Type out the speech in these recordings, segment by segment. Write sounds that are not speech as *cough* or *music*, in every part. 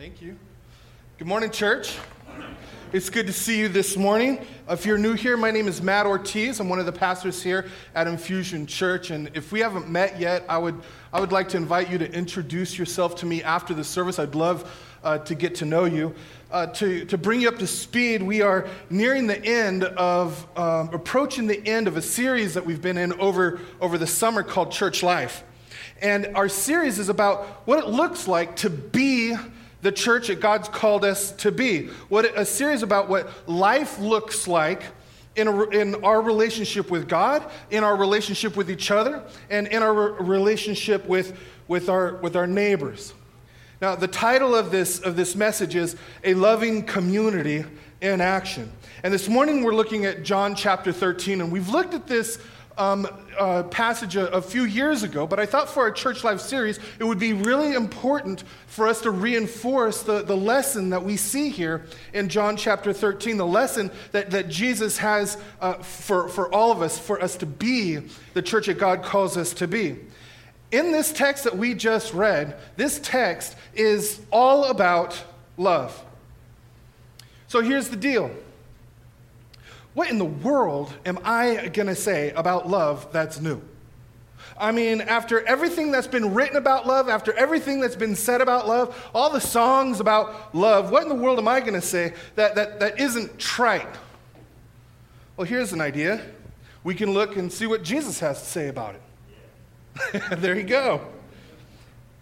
Thank you. Good morning, church. It's good to see you this morning. If you're new here, my name is Matt Ortiz. I'm one of the pastors here at Infusion Church. And if we haven't met yet, I would, I would like to invite you to introduce yourself to me after the service. I'd love uh, to get to know you. Uh, to, to bring you up to speed, we are nearing the end of, um, approaching the end of a series that we've been in over, over the summer called Church Life. And our series is about what it looks like to be the church that God's called us to be. What a series about what life looks like in, a, in our relationship with God, in our relationship with each other, and in our relationship with, with, our, with our neighbors. Now, the title of this, of this message is A Loving Community in Action. And this morning we're looking at John chapter 13, and we've looked at this um, uh, passage a, a, few years ago, but I thought for our Church Life series, it would be really important for us to reinforce the, the lesson that we see here in John chapter 13, the lesson that, that Jesus has uh, for, for all of us, for us to be the church that God calls us to be. In this text that we just read, this text is all about love. So here's the deal. What in the world am I going to say about love that's new? I mean, after everything that's been written about love, after everything that's been said about love, all the songs about love, what in the world am I going to say that, that, that isn't trite? Well, here's an idea. We can look and see what Jesus has to say about it. *laughs* there you go.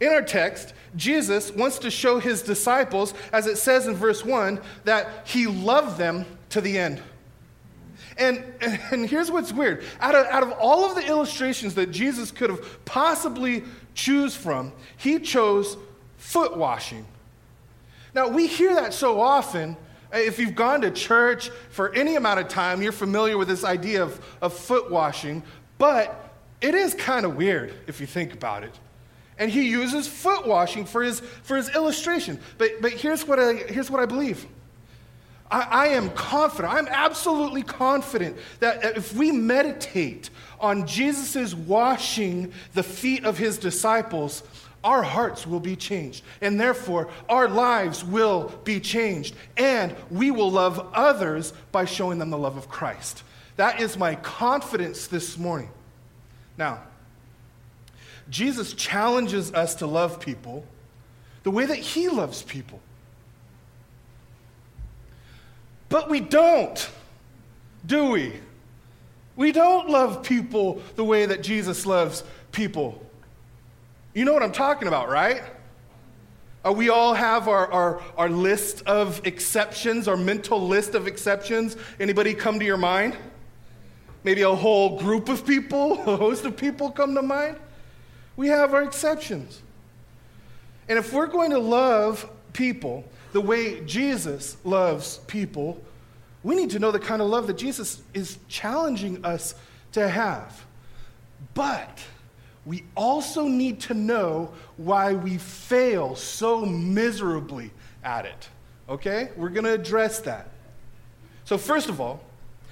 In our text, Jesus wants to show his disciples, as it says in verse 1, that he loved them to the end. And, and here's what's weird out of, out of all of the illustrations that Jesus could have possibly choose from, he chose foot washing. Now, we hear that so often. If you've gone to church for any amount of time, you're familiar with this idea of, of foot washing, but it is kind of weird if you think about it. And he uses foot washing for his, for his illustration. But, but here's, what I, here's what I believe I, I am confident, I'm absolutely confident that if we meditate on Jesus' washing the feet of his disciples, our hearts will be changed. And therefore, our lives will be changed. And we will love others by showing them the love of Christ. That is my confidence this morning. Now, Jesus challenges us to love people the way that he loves people. But we don't, do we? We don't love people the way that Jesus loves people. You know what I'm talking about, right? Uh, we all have our, our, our list of exceptions, our mental list of exceptions. Anybody come to your mind? Maybe a whole group of people, *laughs* a host of people come to mind? We have our exceptions. And if we're going to love people, the way Jesus loves people, we need to know the kind of love that Jesus is challenging us to have. But we also need to know why we fail so miserably at it. Okay? We're going to address that. So, first of all,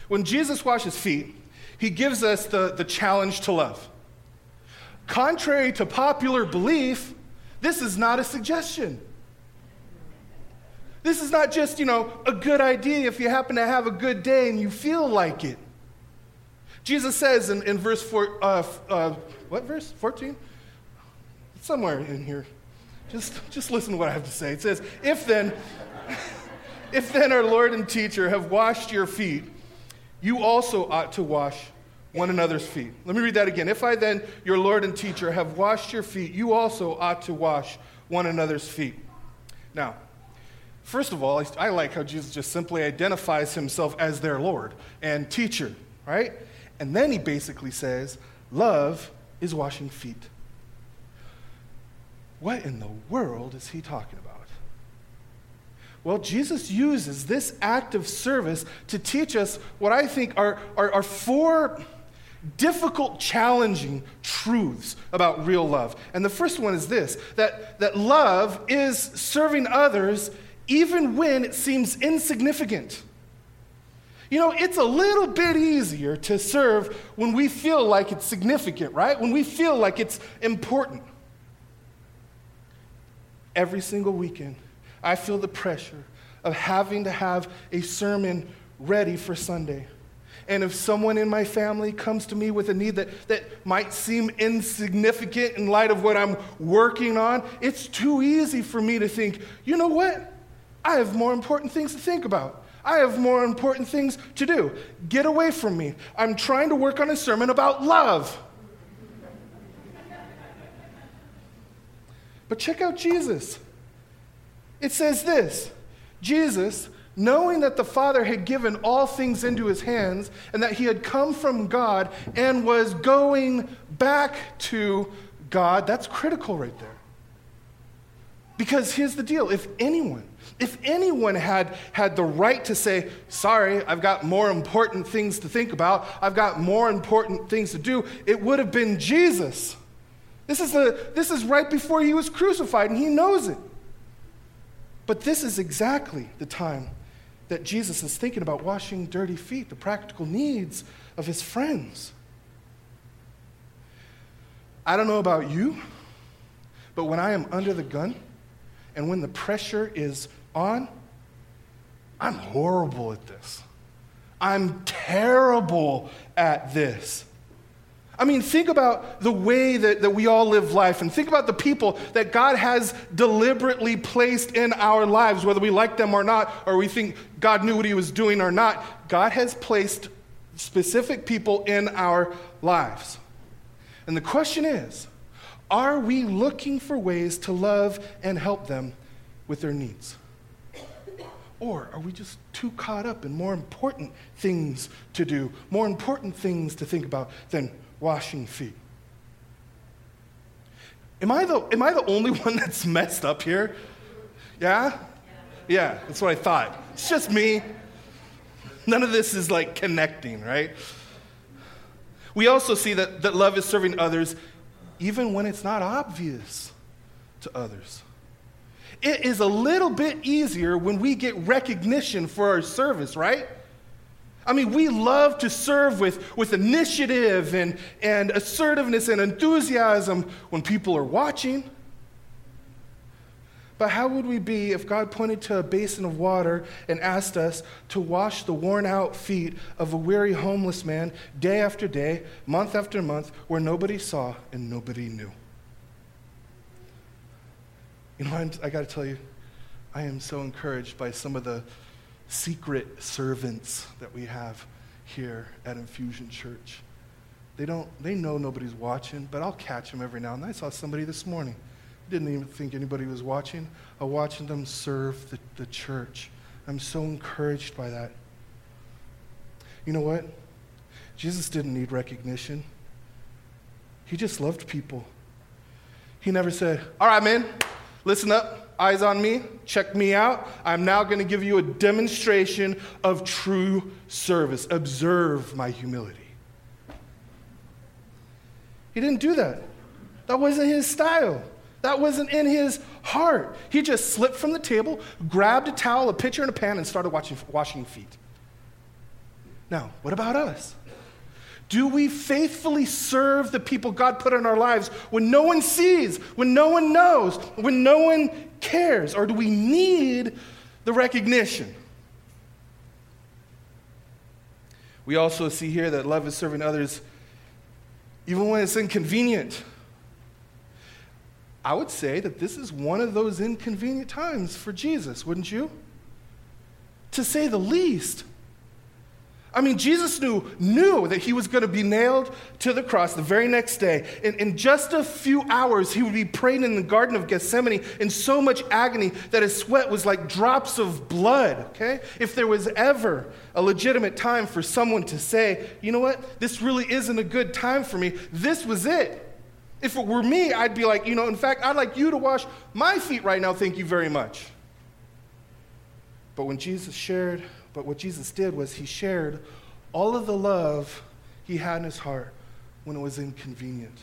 when Jesus washes feet, he gives us the, the challenge to love. Contrary to popular belief, this is not a suggestion. This is not just, you know, a good idea if you happen to have a good day and you feel like it. Jesus says in, in verse 4, uh, uh, what verse? 14? Somewhere in here. Just, just listen to what I have to say. It says, If then, *laughs* if then our Lord and teacher have washed your feet, you also ought to wash one another's feet. Let me read that again. If I then, your Lord and teacher, have washed your feet, you also ought to wash one another's feet. Now, First of all, I like how Jesus just simply identifies himself as their Lord and teacher, right? And then he basically says, Love is washing feet. What in the world is he talking about? Well, Jesus uses this act of service to teach us what I think are, are, are four difficult, challenging truths about real love. And the first one is this that, that love is serving others even when it seems insignificant. You know, it's a little bit easier to serve when we feel like it's significant, right? When we feel like it's important. Every single weekend, I feel the pressure of having to have a sermon ready for Sunday. And if someone in my family comes to me with a need that, that might seem insignificant in light of what I'm working on, it's too easy for me to think, you know what? I have more important things to think about. I have more important things to do. Get away from me. I'm trying to work on a sermon about love. But check out Jesus. It says this Jesus, knowing that the Father had given all things into his hands and that he had come from God and was going back to God, that's critical right there. Because here's the deal if anyone, if anyone had had the right to say, sorry, I've got more important things to think about, I've got more important things to do, it would have been Jesus. This is, a, this is right before he was crucified, and he knows it. But this is exactly the time that Jesus is thinking about washing dirty feet, the practical needs of his friends. I don't know about you, but when I am under the gun and when the pressure is on, I'm horrible at this. I'm terrible at this. I mean, think about the way that, that we all live life and think about the people that God has deliberately placed in our lives, whether we like them or not, or we think God knew what he was doing or not. God has placed specific people in our lives. And the question is are we looking for ways to love and help them with their needs? Or are we just too caught up in more important things to do, more important things to think about than washing feet. Am I the, am I the only *laughs* one that's messed up here? Yeah? Yeah, that's what I thought. It's just me. None of this is like connecting, right? We also see that, that love is serving others even when it's not obvious to others. It is a little bit easier when we get recognition for our service, right? I mean, we love to serve with, with initiative and, and assertiveness and enthusiasm when people are watching. But how would we be if God pointed to a basin of water and asked us to wash the worn out feet of a weary homeless man day after day, month after month, where nobody saw and nobody knew? You know, I'm, I got to tell you, I am so encouraged by some of the secret servants that we have here at Infusion Church. They don't they know nobody's watching, but I'll catch them every now and then. I saw somebody this morning. Didn't even think anybody was watching. I'm watching them serve the, the church. I'm so encouraged by that. You know what? Jesus didn't need recognition. He just loved people. He never said, All right, man, listen up eyes on me, check me out. I'm now going to give you a demonstration of true service. Observe my humility. He didn't do that. That wasn't his style. That wasn't in his heart. He just slipped from the table, grabbed a towel, a pitcher, and a pan, and started washing feet. Now, what about us? Do we faithfully serve the people God put in our lives when no one sees, when no one knows, when no one cares? Or do we need the recognition? We also see here that love is serving others even when it's inconvenient. I would say that this is one of those inconvenient times for Jesus, wouldn't you? To say the least. I mean, Jesus knew, knew that he was going to be nailed to the cross the very next day. In, in just a few hours, he would be praying in the Garden of Gethsemane in so much agony that his sweat was like drops of blood, okay? If there was ever a legitimate time for someone to say, you know what, this really isn't a good time for me, this was it. If it were me, I'd be like, you know, in fact, I'd like you to wash my feet right now, thank you very much. But when Jesus shared but what Jesus did was he shared all of the love he had in his heart when it was inconvenient.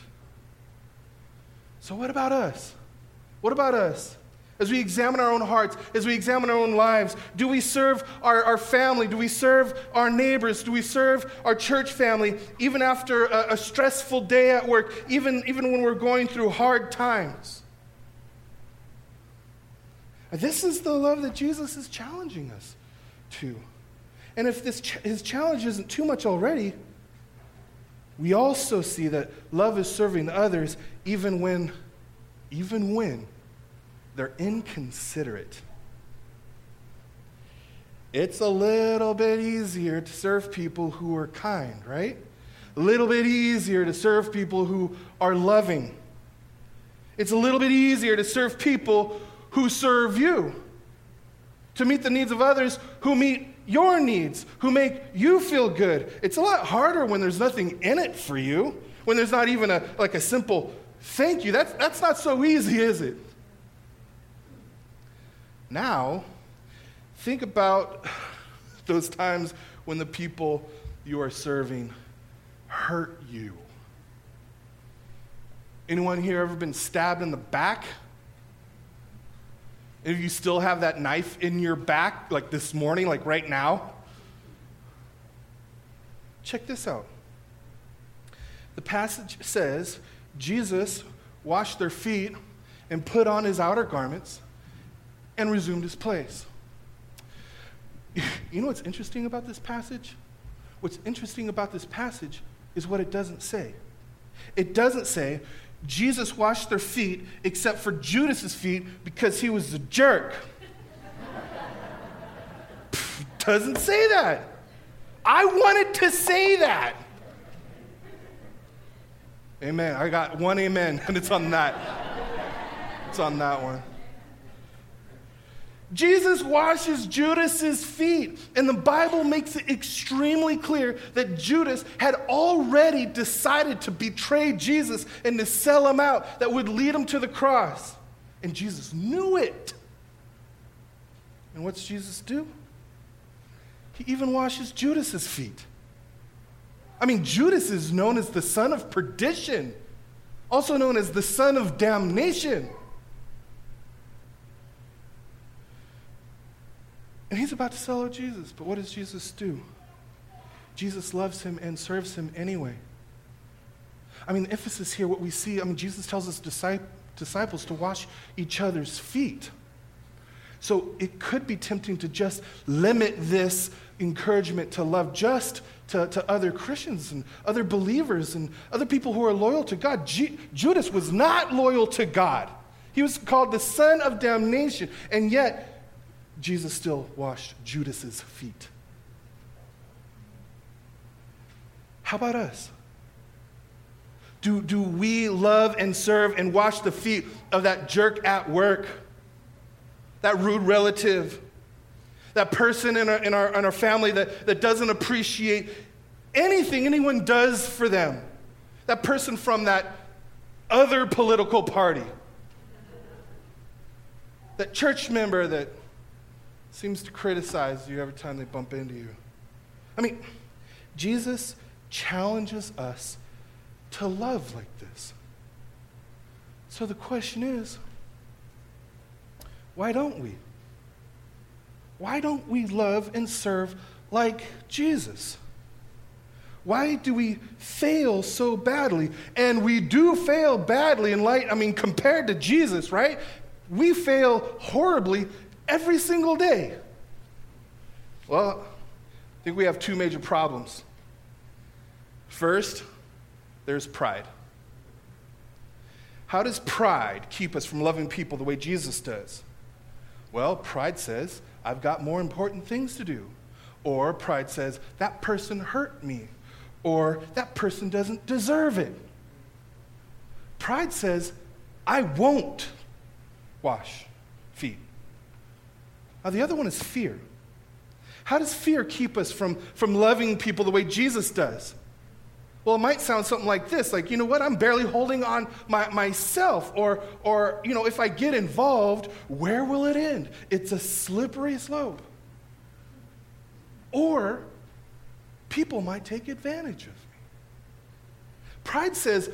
So, what about us? What about us? As we examine our own hearts, as we examine our own lives, do we serve our, our family? Do we serve our neighbors? Do we serve our church family even after a, a stressful day at work, even, even when we're going through hard times? This is the love that Jesus is challenging us to. And if this ch- his challenge isn't too much already, we also see that love is serving others even when even when they're inconsiderate. It's a little bit easier to serve people who are kind, right? A little bit easier to serve people who are loving. It's a little bit easier to serve people who serve you, to meet the needs of others who meet your needs, who make you feel good. It's a lot harder when there's nothing in it for you, when there's not even a, like a simple thank you. That's, that's not so easy, is it? Now, think about *sighs* those times when the people you are serving hurt you. Anyone here ever been stabbed in the back? If you still have that knife in your back, like this morning, like right now, check this out. The passage says Jesus washed their feet and put on his outer garments and resumed his place. *laughs* You know what's interesting about this passage? What's interesting about this passage is what it doesn't say. It doesn't say Jesus washed their feet except for Judas's feet because he was a jerk. *laughs* doesn't say that. I wanted to say that. Amen. I got one amen, *laughs* and it's on that. It's on that one. Jesus washes Judas's feet, and the Bible makes it extremely clear that Judas had already decided to betray Jesus and to sell him out that would lead him to the cross. And Jesus knew it. And what's Jesus do? He even washes Judas's feet. I mean, Judas is known as the son of perdition, also known as the son of damnation. And he's about to sell out Jesus, but what does Jesus do? Jesus loves him and serves him anyway. I mean, the emphasis here, what we see, I mean, Jesus tells his disciples to wash each other's feet. So it could be tempting to just limit this encouragement to love just to, to other Christians and other believers and other people who are loyal to God. G- Judas was not loyal to God. He was called the son of damnation, and yet Jesus still washed Judas's feet. How about us? Do, do we love and serve and wash the feet of that jerk at work, that rude relative, that person in our, in our, in our family that, that doesn't appreciate anything anyone does for them, that person from that other political party, that church member that seems to criticize you every time they bump into you. I mean, Jesus challenges us to love like this. So the question is why don't we? Why don't we love and serve like Jesus? Why do we fail so badly? And we do fail badly in light, I mean, compared to Jesus, right? We fail horribly every single day. Well, I think we have two major problems. First, there's pride. How does pride keep us from loving people the way Jesus does? Well, pride says, I've got more important things to do. Or pride says, that person hurt me. Or that person doesn't deserve it. Pride says, I won't wash feet. Now, the other one is fear. How does fear keep us from, from loving people the way Jesus does? Well, it might sound something like this like, you know what, I'm barely holding on my, myself. Or, or, you know, if I get involved, where will it end? It's a slippery slope. Or people might take advantage of me. Pride says,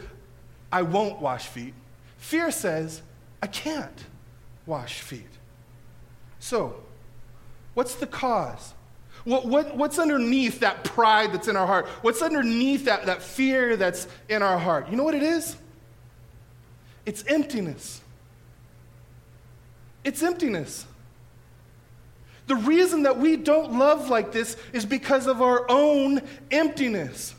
I won't wash feet. Fear says, I can't wash feet. So, what's the cause? What, what, what's underneath that pride that's in our heart? What's underneath that, that fear that's in our heart? You know what it is? It's emptiness. It's emptiness. The reason that we don't love like this is because of our own emptiness.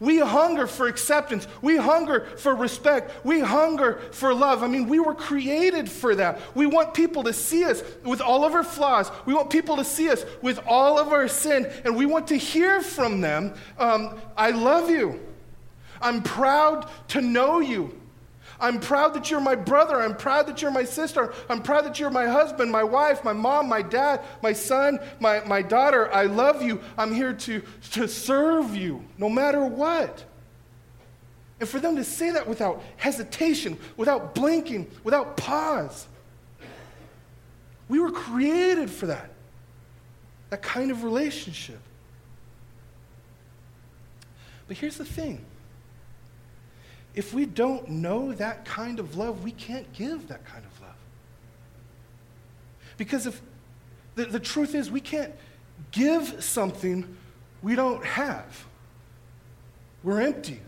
We hunger for acceptance. We hunger for respect. We hunger for love. I mean, we were created for that. We want people to see us with all of our flaws. We want people to see us with all of our sin. And we want to hear from them um, I love you. I'm proud to know you. I'm proud that you're my brother. I'm proud that you're my sister. I'm proud that you're my husband, my wife, my mom, my dad, my son, my, my daughter. I love you. I'm here to, to serve you no matter what. And for them to say that without hesitation, without blinking, without pause. We were created for that, that kind of relationship. But here's the thing if we don't know that kind of love, we can't give that kind of love. Because if the, the truth is, we can't give something we don't have, we're empty.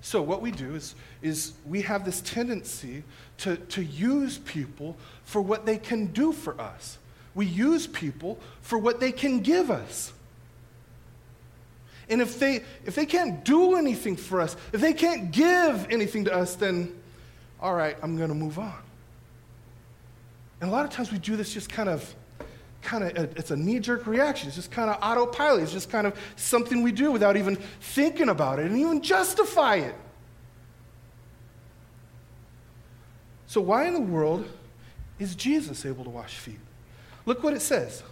So, what we do is, is we have this tendency to, to use people for what they can do for us. We use people for what they can give us. And if they, if they can't do anything for us, if they can't give anything to us, then all right, I'm going to move on. And a lot of times we do this just kind of, kind of, it's a knee jerk reaction. It's just kind of autopilot. It's just kind of something we do without even thinking about it and even justify it. So, why in the world is Jesus able to wash feet? Look what it says.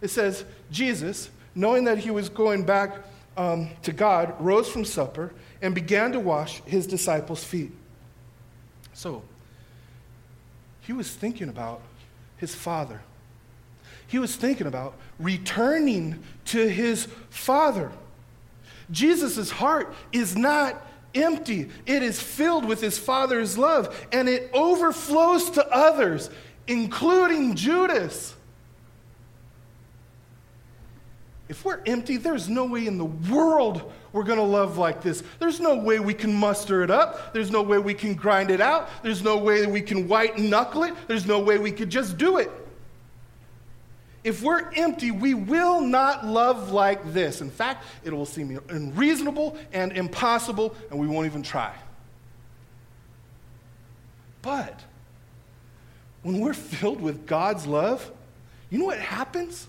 It says, Jesus, knowing that he was going back um, to God, rose from supper, and began to wash his disciples' feet. So, he was thinking about his father. He was thinking about returning to his father. Jesus' heart is not empty, it is filled with his father's love, and it overflows to others, including Judas. If we're empty, there's no way in the world we're going to love like this. There's no way we can muster it up. There's no way we can grind it out. There's no way that we can white knuckle it. There's no way we could just do it. If we're empty, we will not love like this. In fact, it will seem unreasonable and impossible, and we won't even try. But when we're filled with God's love, you know what happens?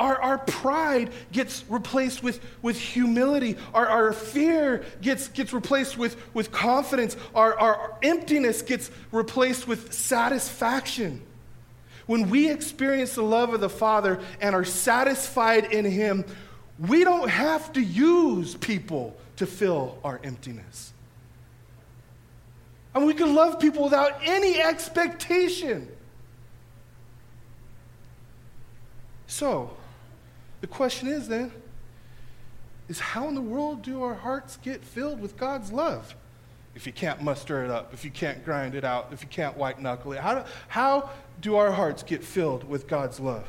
Our, our pride gets replaced with, with humility. Our, our fear gets, gets replaced with, with confidence. Our, our emptiness gets replaced with satisfaction. When we experience the love of the Father and are satisfied in Him, we don't have to use people to fill our emptiness. And we can love people without any expectation. So, the question is then, is how in the world do our hearts get filled with God's love? If you can't muster it up, if you can't grind it out, if you can't white knuckle it, how do, how do our hearts get filled with God's love?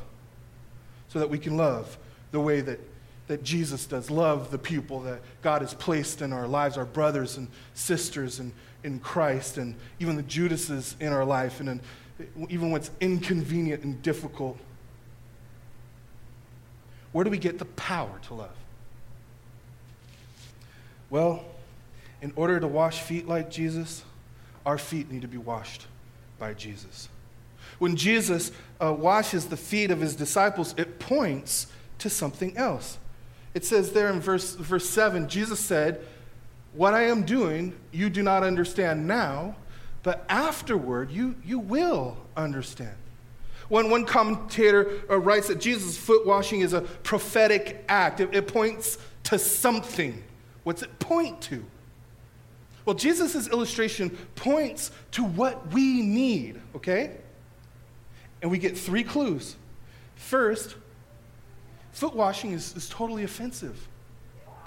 So that we can love the way that, that Jesus does, love the people that God has placed in our lives, our brothers and sisters in, in Christ, and even the Judases in our life, and, and even what's inconvenient and difficult where do we get the power to love? Well, in order to wash feet like Jesus, our feet need to be washed by Jesus. When Jesus uh, washes the feet of his disciples, it points to something else. It says there in verse, verse 7 Jesus said, What I am doing, you do not understand now, but afterward you, you will understand. One, one commentator uh, writes that Jesus' foot washing is a prophetic act, it, it points to something. What's it point to? Well, Jesus' illustration points to what we need, okay? And we get three clues. First, foot washing is, is totally offensive,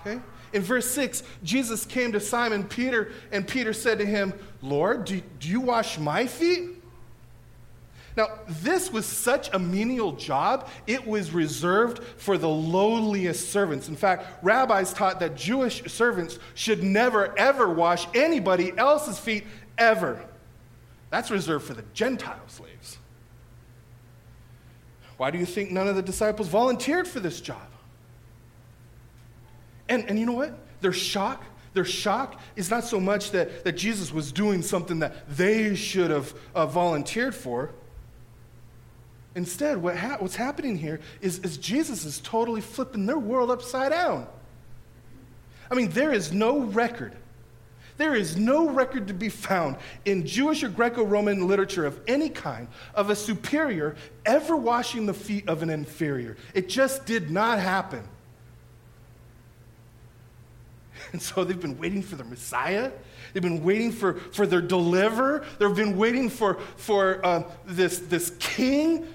okay? In verse 6, Jesus came to Simon Peter, and Peter said to him, Lord, do, do you wash my feet? Now, this was such a menial job, it was reserved for the lowliest servants. In fact, rabbis taught that Jewish servants should never, ever wash anybody else's feet, ever. That's reserved for the Gentile slaves. Why do you think none of the disciples volunteered for this job? And, and you know what? Their shock, their shock is not so much that, that Jesus was doing something that they should have uh, volunteered for. Instead, what ha- what's happening here is, is Jesus is totally flipping their world upside down. I mean, there is no record. There is no record to be found in Jewish or Greco Roman literature of any kind of a superior ever washing the feet of an inferior. It just did not happen. *laughs* And so they've been waiting for the Messiah. They've been waiting for, for their deliverer. They've been waiting for, for uh, this, this king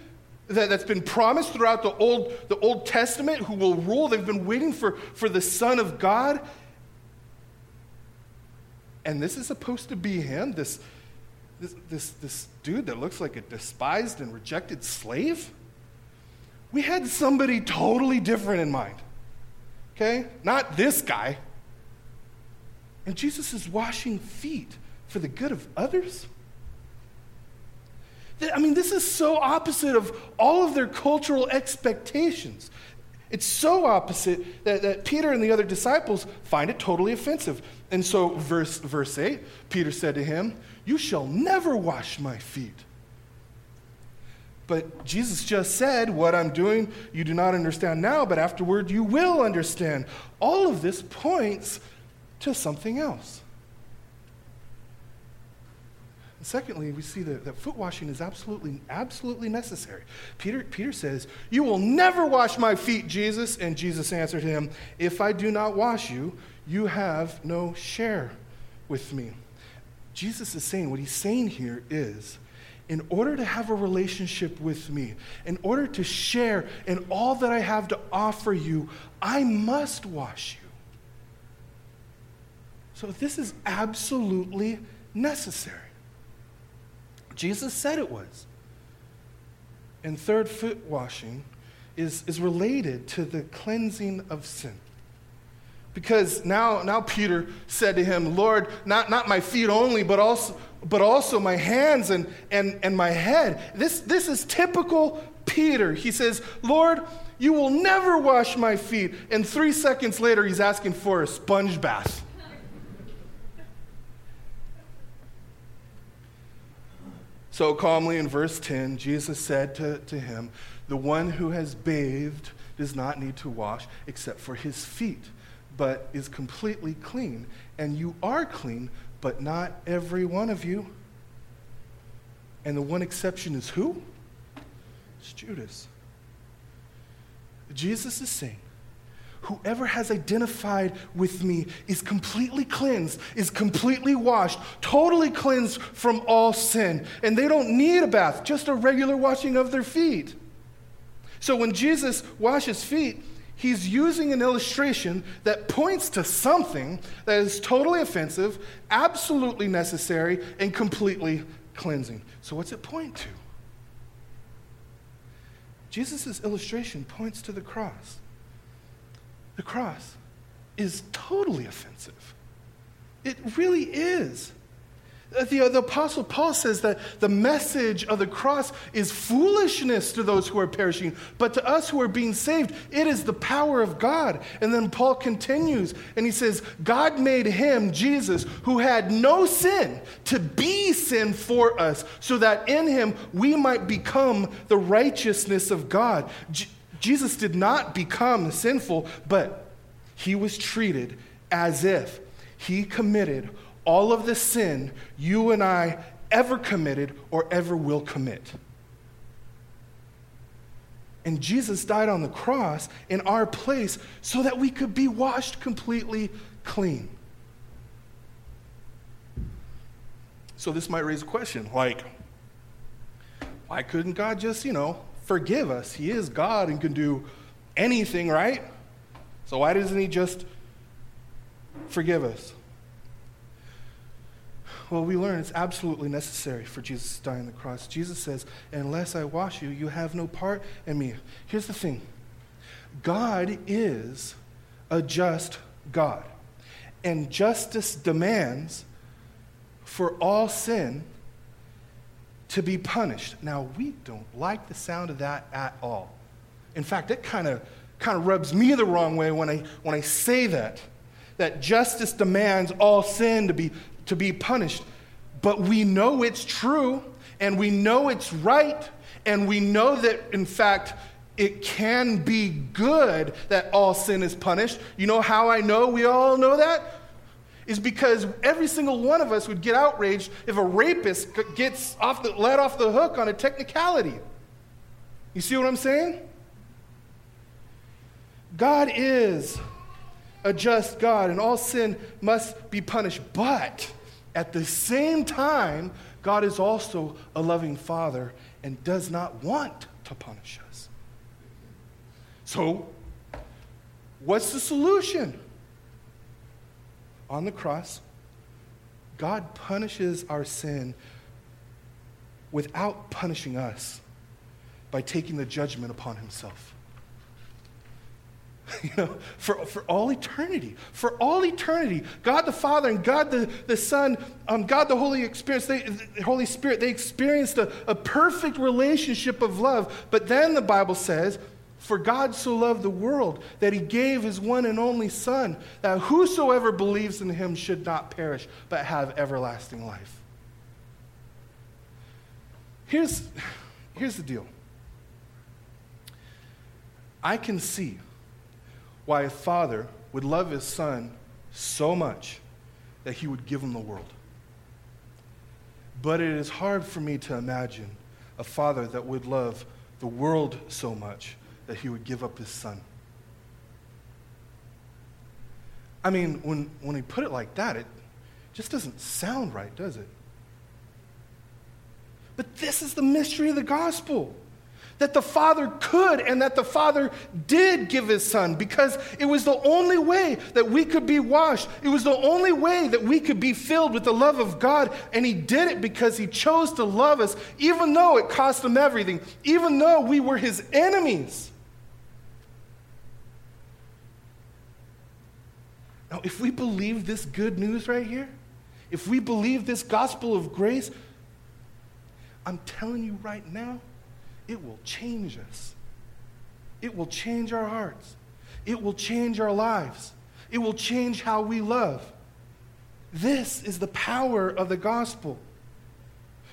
that, that's been promised throughout the Old, the Old Testament who will rule. They've been waiting for, for the Son of God. And this is supposed to be him, this, this, this, this dude that looks like a despised and rejected slave? We had somebody totally different in mind. Okay? Not this guy. And Jesus is washing feet for the good of others? I mean, this is so opposite of all of their cultural expectations. It's so opposite that, that Peter and the other disciples find it totally offensive. And so, verse, verse 8, Peter said to him, You shall never wash my feet. But Jesus just said, What I'm doing, you do not understand now, but afterward you will understand. All of this points to something else. And secondly, we see that, that foot washing is absolutely, absolutely necessary. Peter, Peter says, You will never wash my feet, Jesus. And Jesus answered him, If I do not wash you, you have no share with me. Jesus is saying, what he's saying here is, in order to have a relationship with me, in order to share in all that I have to offer you, I must wash you. So this is absolutely necessary. Jesus said it was. And third, foot washing is, is related to the cleansing of sin. Because now, now Peter said to him, Lord, not, not my feet only, but also, but also my hands and, and, and my head. This, this is typical Peter. He says, Lord, you will never wash my feet. And three seconds later, he's asking for a sponge bath. So calmly in verse 10, Jesus said to, to him, The one who has bathed does not need to wash except for his feet, but is completely clean. And you are clean, but not every one of you. And the one exception is who? It's Judas. Jesus is saying, Whoever has identified with me is completely cleansed, is completely washed, totally cleansed from all sin. And they don't need a bath, just a regular washing of their feet. So when Jesus washes feet, he's using an illustration that points to something that is totally offensive, absolutely necessary, and completely cleansing. So what's it point to? Jesus' illustration points to the cross the cross is totally offensive. It really is. Uh, the, the, Apostle Paul says that the message of the cross is foolishness to those who are perishing, but to us who are being saved, it is the power of God. And then Paul continues and he says, God made him, Jesus, who had no sin, to be sin for us, so that in him we might become the righteousness of God. Jesus did not become sinful, but he was treated as if he committed all of the sin you and I ever committed or ever will commit. And Jesus died on the cross in our place so that we could be washed completely clean. So this might raise a question like, why couldn't God just, you know, forgive us. He is God and can do anything, right? So why doesn't He just forgive us? Well, we learn it's absolutely necessary for Jesus to die on the cross. Jesus says, Unless I wash you, you have no part in me. Here's the thing God is a just God, and justice demands for all sin to be punished. Now, we don't like the sound of that at all. In fact, it kind of kind of rubs me the wrong way when I, when I say that, that justice demands all sin to be, to be punished. But we know it's true, and we know it's right, and we know that, in fact, it can be good that all sin is punished. You know how I know we all know that? Is because every single one of us would get outraged if a rapist gets off the, let off the hook on a technicality. You see what I'm saying? God is a just God, and all sin must be punished. But at the same time, God is also a loving Father and does not want to punish us. So, what's the solution? On the cross, God punishes our sin without punishing us by taking the judgment upon himself. *laughs* you know, for, for all eternity. For all eternity. God the Father and God the, the Son, um, God the Holy, experience, they, the Holy Spirit, they experienced a, a perfect relationship of love. But then the Bible says, For God so loved the world that he gave his one and only Son, that whosoever believes in him should not perish, but have everlasting life. Here's, here's the deal. I can see why a father would love his son so much that he would give him the world. But it is hard for me to imagine a father that would love the world so much that he would give up his son. I mean, when, when he put it like that, it just doesn't sound right, does it? But this is the mystery of the gospel that the Father could and that the Father did give His Son because it was the only way that we could be washed. It was the only way that we could be filled with the love of God. And He did it because He chose to love us, even though it cost Him everything, even though we were His enemies. Now, if we believe this good news right here, if we believe this gospel of grace, I'm telling you right now, it will change us. It will change our hearts. It will change our lives. It will change how we love. This is the power of the gospel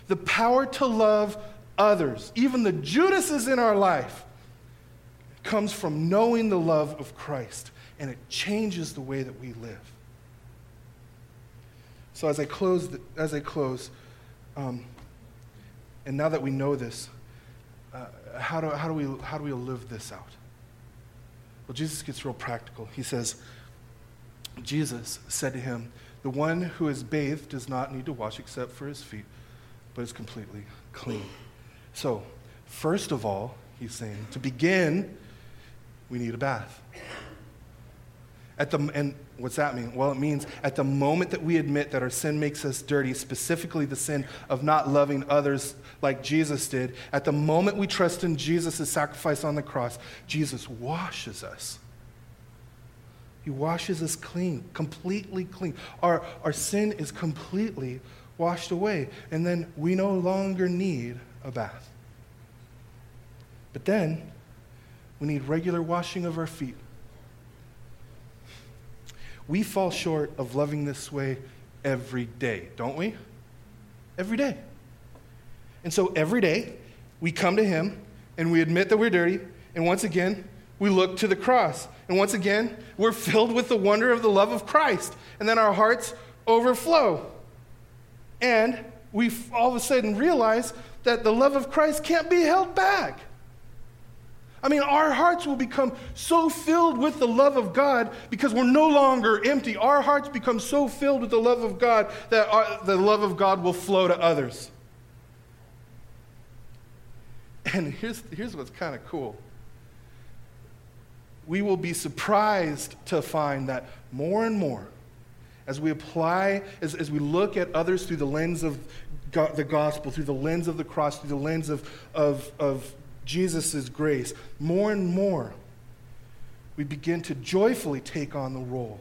the power to love others, even the Judases in our life, comes from knowing the love of Christ, and it changes the way that we live. So as I close, as I close, um, and now that we know this, uh, how, do, how, do we, how do we live this out? Well, Jesus gets real practical. He says, Jesus said to him, The one who is bathed does not need to wash except for his feet, but is completely clean. So, first of all, he's saying, to begin, we need a bath. At the, and what's that mean? Well, it means at the moment that we admit that our sin makes us dirty, specifically the sin of not loving others like Jesus did, at the moment we trust in Jesus' sacrifice on the cross, Jesus washes us. He washes us clean, completely clean. Our, our sin is completely washed away, and then we no longer need a bath. But then we need regular washing of our feet we fall short of loving this way every day, don't we? Every day. And so every day, we come to Him and we admit that we're dirty, and once again, we look to the cross. And once again, we're filled with the wonder of the love of Christ. And then our hearts overflow. And we all of a sudden realize that the love of Christ can't be held back. I mean, our hearts will become so filled with the love of God because we're no longer empty. Our hearts become so filled with the love of God that our, the love of God will flow to others. And here's, here's what's kind of cool. We will be surprised to find that more and more, as we apply, as, as we look at others through the lens of God, the gospel, through the lens of the cross, through the lens of, of, of Jesus' grace, more and more, we begin to joyfully take on the role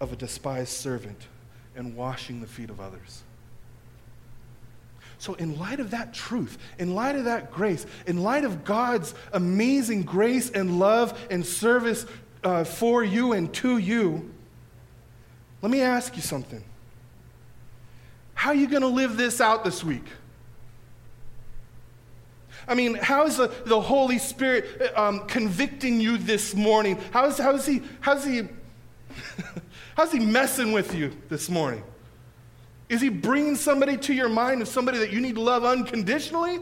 of a despised servant and washing the feet of others. So, in light of that truth, in light of that grace, in light of God's amazing grace and love and service uh, for you and to you, let me ask you something. How are you going to live this out this week? I mean, how is the, the Holy Spirit um, convicting you this morning? How is, how is he, how's he, *laughs* how's he messing with you this morning? Is he bringing somebody to your mind of somebody that you need to love unconditionally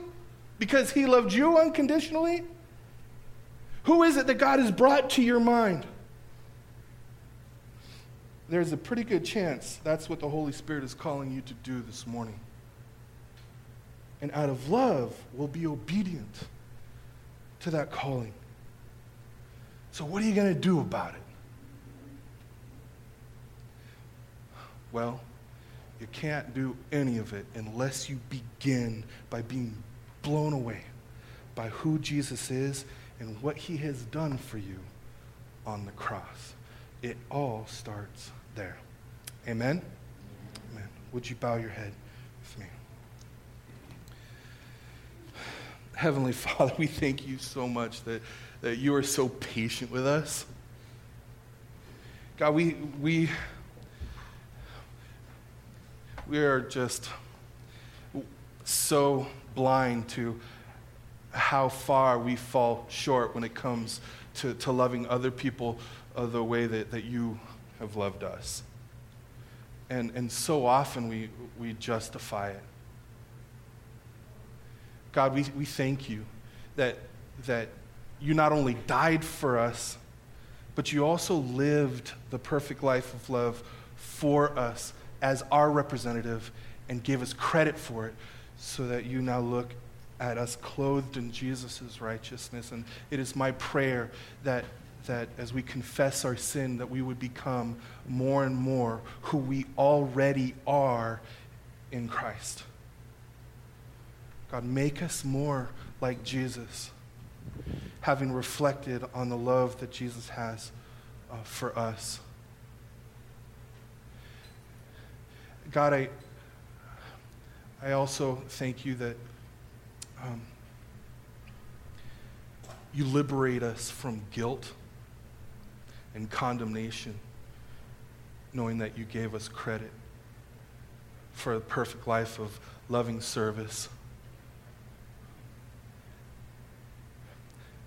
because he loved you unconditionally? Who is it that God has brought to your mind? There's a pretty good chance that's what the Holy Spirit is calling you to do this morning. And out of love, we'll be obedient to that calling. So, what are you going to do about it? Well, you can't do any of it unless you begin by being blown away by who Jesus is and what he has done for you on the cross. It all starts there. Amen? Amen. Would you bow your head with me? Heavenly *laughs* Father, we thank you so much that, that you are so patient with us. God, we, we, we are just so blind to how far we fall short when it comes to, to loving other people the way that, that you have loved us. And, and so often we, we justify it. God, we, we thank you that, that you not only died for us, but you also lived the perfect life of love for us as our representative and gave us credit for it so that you now look at us clothed in Jesus' righteousness. And it is my prayer that, that as we confess our sin, that we would become more and more who we already are in Christ. God, make us more like Jesus, having reflected on the love that Jesus has uh, for us. God, I, I also thank you that um, you liberate us from guilt and condemnation, knowing that you gave us credit for a perfect life of loving service.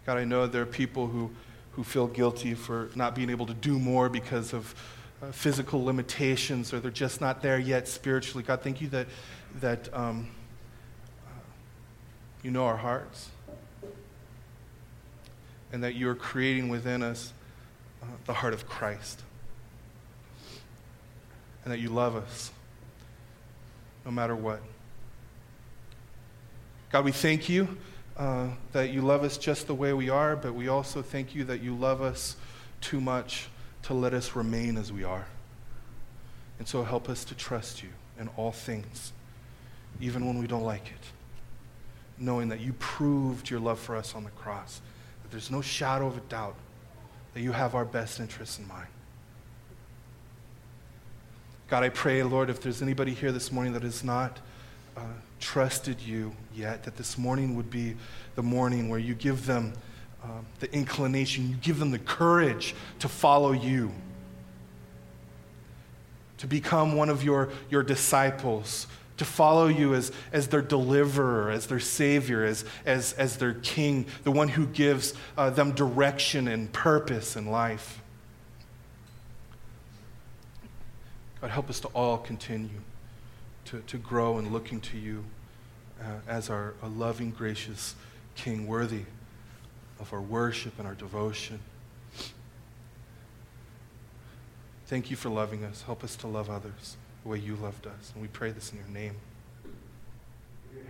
God, I know there are people who, who feel guilty for not being able to do more because of uh, physical limitations or they're just not there yet spiritually. God, thank you that, that um, uh, you know our hearts and that you're creating within us uh, the heart of Christ and that you love us no matter what. God, we thank you uh, that you love us just the way we are, but we also thank you that you love us too much to let us remain as we are. And so help us to trust you in all things, even when we don't like it, knowing that you proved your love for us on the cross, that there's no shadow of a doubt that you have our best interests in mind. God, I pray, Lord, if there's anybody here this morning that is not uh, trusted you yet, that this morning would be the morning where you give them um, the inclination, you give them the courage to follow you, to become one of your, your disciples, to follow you as, as their deliverer, as their savior, as, as, as their king, the one who gives uh, them direction and purpose in life. God, help us to all continue to, to grow and looking to you uh, as our loving, gracious King, worthy of our worship and our devotion. Thank you for loving us. Help us to love others the way you loved us. And we pray this in your name. Your.